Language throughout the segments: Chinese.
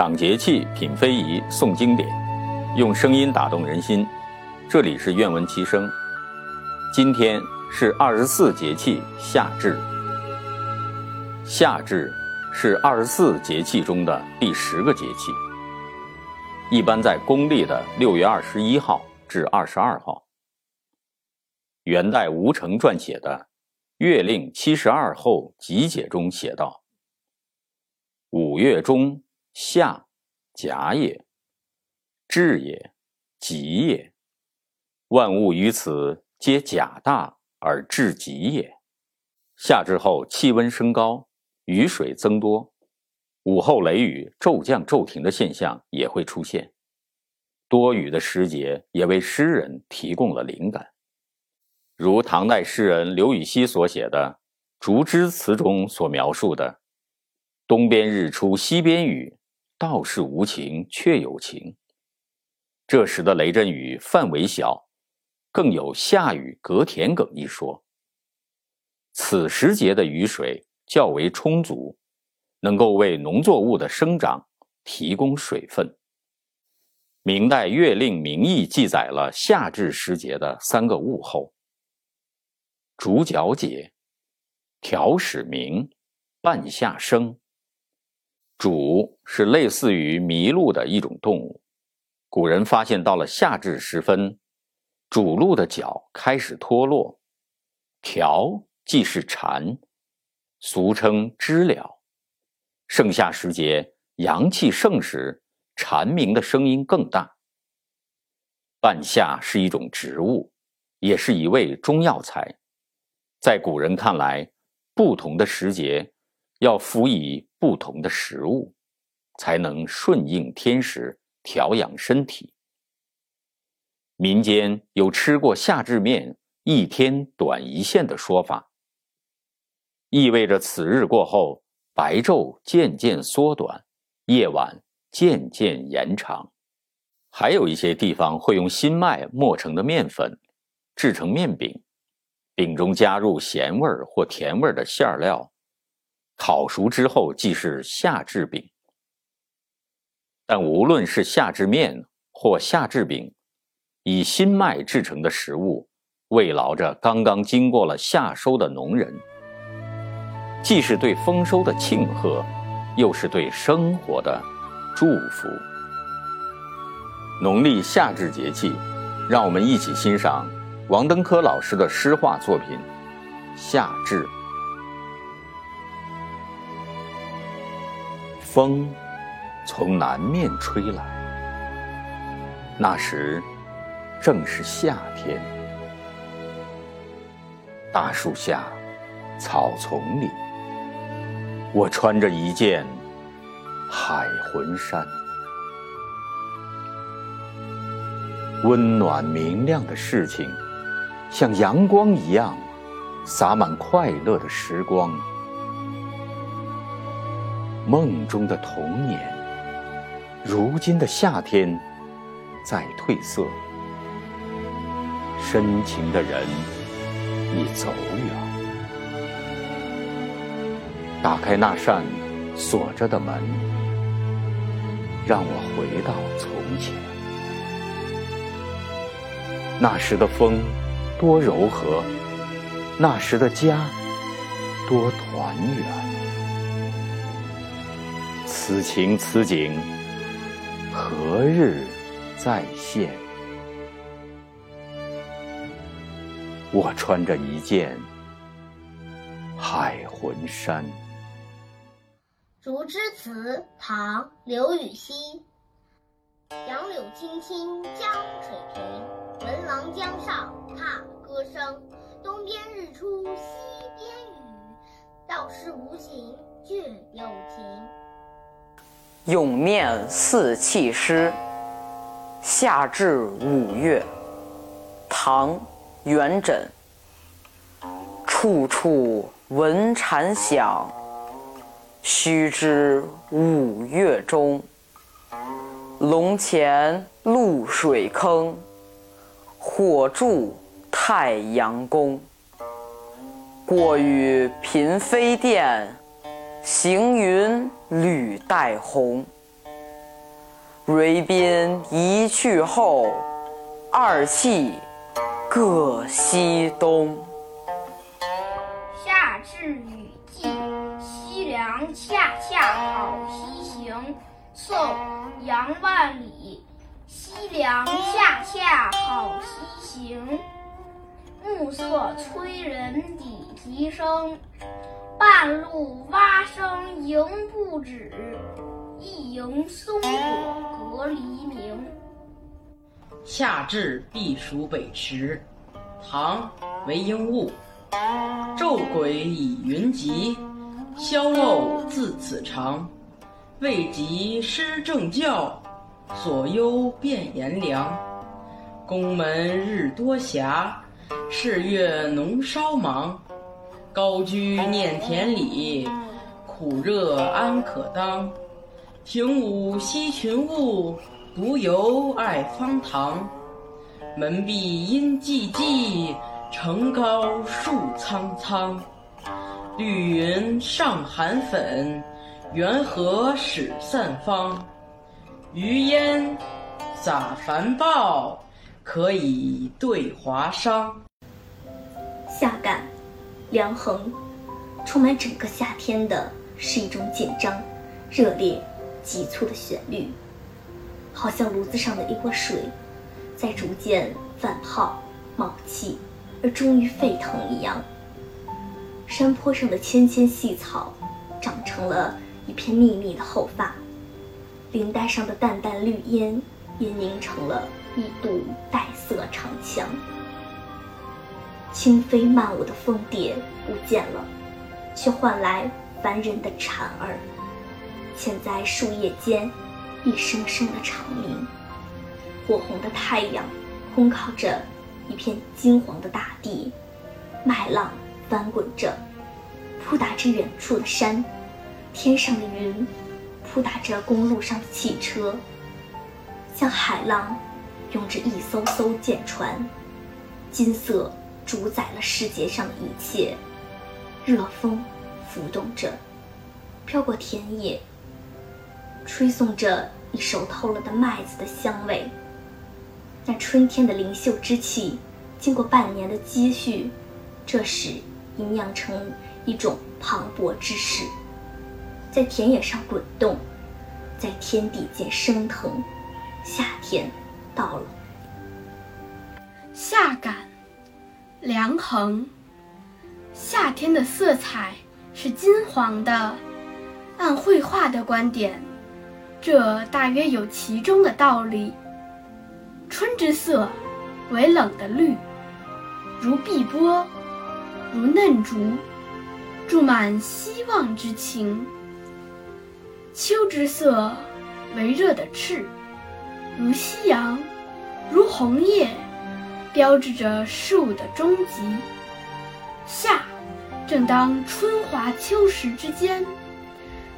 赏节气，品非遗，诵经典，用声音打动人心。这里是愿闻其声。今天是二十四节气夏至。夏至是二十四节气中的第十个节气，一般在公历的六月二十一号至二十二号。元代吴承撰写的《月令七十二候集解》中写道：“五月中。”夏，甲也；至也，吉也。万物于此皆甲大而至极也。夏之后，气温升高，雨水增多，午后雷雨、骤降骤停的现象也会出现。多雨的时节也为诗人提供了灵感，如唐代诗人刘禹锡所写的《竹枝词》中所描述的：“东边日出西边雨。”道是无晴却有晴。这时的雷阵雨范围小，更有“下雨隔田埂”一说。此时节的雨水较为充足，能够为农作物的生长提供水分。明代《月令名义》记载了夏至时节的三个物候：竹角解、条始鸣、半夏生。主是类似于麋鹿的一种动物。古人发现，到了夏至时分，主鹿的角开始脱落。条即是蝉，俗称知了。盛夏时节，阳气盛时，蝉鸣的声音更大。半夏是一种植物，也是一味中药材。在古人看来，不同的时节。要辅以不同的食物，才能顺应天时，调养身体。民间有吃过夏至面，一天短一线的说法，意味着此日过后，白昼渐渐缩短，夜晚渐渐延长。还有一些地方会用新麦磨成的面粉制成面饼，饼中加入咸味儿或甜味儿的馅料。烤熟之后即是夏至饼，但无论是夏至面或夏至饼，以新麦制成的食物，慰劳着刚刚经过了夏收的农人，既是对丰收的庆贺，又是对生活的祝福。农历夏至节气，让我们一起欣赏王登科老师的诗画作品《夏至》。风从南面吹来，那时正是夏天。大树下，草丛里，我穿着一件海魂衫。温暖明亮的事情，像阳光一样，洒满快乐的时光。梦中的童年，如今的夏天，在褪色。深情的人已走远。打开那扇锁着的门，让我回到从前。那时的风多柔和，那时的家多团圆。此情此景，何日再现？我穿着一件海魂衫。《竹枝词》唐·刘禹锡。杨柳青青江水平，闻郎江上踏歌声。东边日出西边雨，道是无晴却有晴。咏面四气诗，夏至五月，唐·元稹。处处闻蝉响，须知五月中。龙潜露水坑，火柱太阳宫。过与嫔妃殿。行云履带红，蕊宾一去后，二气各西东。夏至雨季，西凉恰恰好西行。宋·杨万里。西凉恰恰好西行，暮色催人抵啼声。半路蛙声迎不止，一迎松果隔黎明。夏至避暑北池，唐·韦应物。昼鬼以云集，宵漏自此长。未及师正教。所忧变炎凉，宫门日多暇，是月浓稍忙。高居念田里，苦热安可当？庭午惜群物，独游爱方塘。门闭阴寂寂，城高树苍苍。绿云上寒粉，缘何始散芳？余烟洒繁报，可以对华商。夏感，梁衡。充满整个夏天的是一种紧张、热烈、急促的旋律，好像炉子上的一锅水，在逐渐泛泡、冒气，而终于沸腾一样。山坡上的纤纤细草，长成了一片密密的厚发。林带上的淡淡绿烟也凝成了一堵黛色长墙。轻飞漫舞的蜂蝶不见了，却换来烦人的蝉儿，嵌在树叶间，一声声的长鸣。火红的太阳烘烤着一片金黄的大地，麦浪翻滚着，扑打着远处的山，天上的云。扑打着公路上的汽车，像海浪拥着一艘艘舰船，金色主宰了世界上的一切。热风浮动着，飘过田野，吹送着已熟透了的麦子的香味。那春天的灵秀之气，经过半年的积蓄，这时已酿成一种磅礴之势。在田野上滚动，在天地间升腾，夏天到了。夏感，梁衡。夏天的色彩是金黄的，按绘画的观点，这大约有其中的道理。春之色为冷的绿，如碧波，如嫩竹，注满希望之情。秋之色为热的赤，如夕阳，如红叶，标志着树的终极。夏，正当春华秋实之间，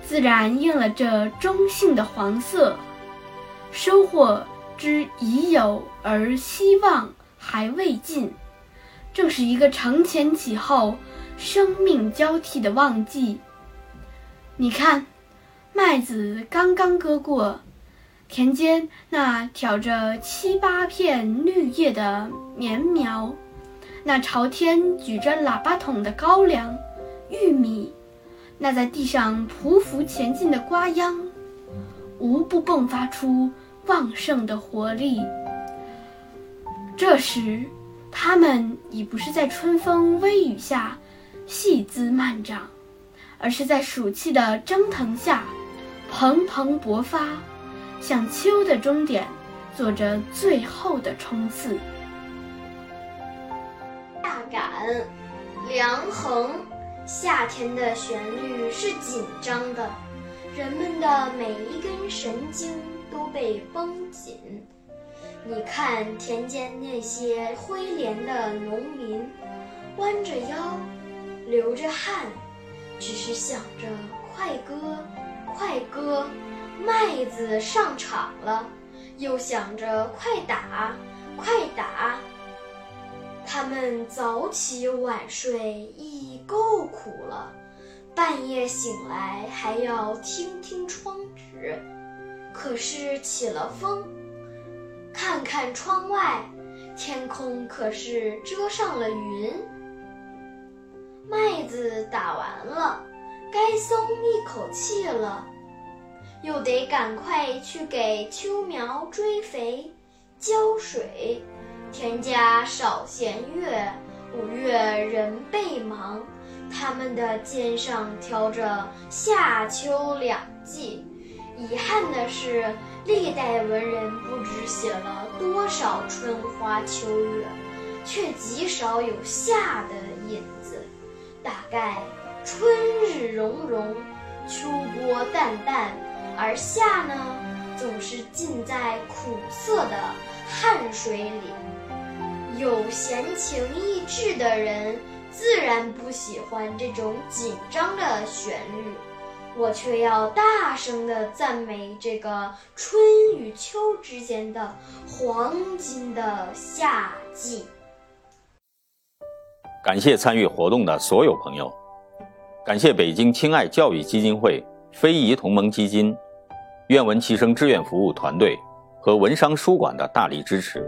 自然应了这中性的黄色。收获之已有，而希望还未尽，正是一个承前启后、生命交替的旺季。你看。麦子刚刚割过，田间那挑着七八片绿叶的棉苗，那朝天举着喇叭筒的高粱、玉米，那在地上匍匐前进的瓜秧，无不迸发出旺盛的活力。这时，它们已不是在春风微雨下细滋慢长，而是在暑气的蒸腾下。蓬蓬勃发，向秋的终点做着最后的冲刺。夏感，梁衡。夏天的旋律是紧张的，人们的每一根神经都被绷紧。你看田间那些灰连的农民，弯着腰，流着汗，只是想着快割。快割，麦子上场了，又想着快打，快打。他们早起晚睡已够苦了，半夜醒来还要听听窗纸，可是起了风。看看窗外，天空可是遮上了云。麦子打完了，该松一口气了，又得赶快去给秋苗追肥、浇水。田家少闲月，五月人倍忙。他们的肩上挑着夏秋两季。遗憾的是，历代文人不知写了多少春花秋月，却极少有夏的影子。大概春日融融，秋波淡淡，而夏呢，总是浸在苦涩的汗水里。有闲情逸致的人，自然不喜欢这种紧张的旋律。我却要大声地赞美这个春与秋之间的黄金的夏季。感谢参与活动的所有朋友，感谢北京亲爱教育基金会、非遗同盟基金、愿闻其声志愿服务团队和文商书馆的大力支持。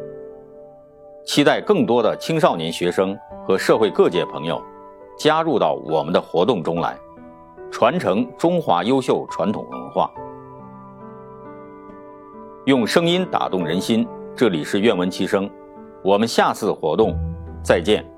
期待更多的青少年学生和社会各界朋友加入到我们的活动中来。传承中华优秀传统文化，用声音打动人心。这里是愿闻其声，我们下次活动再见。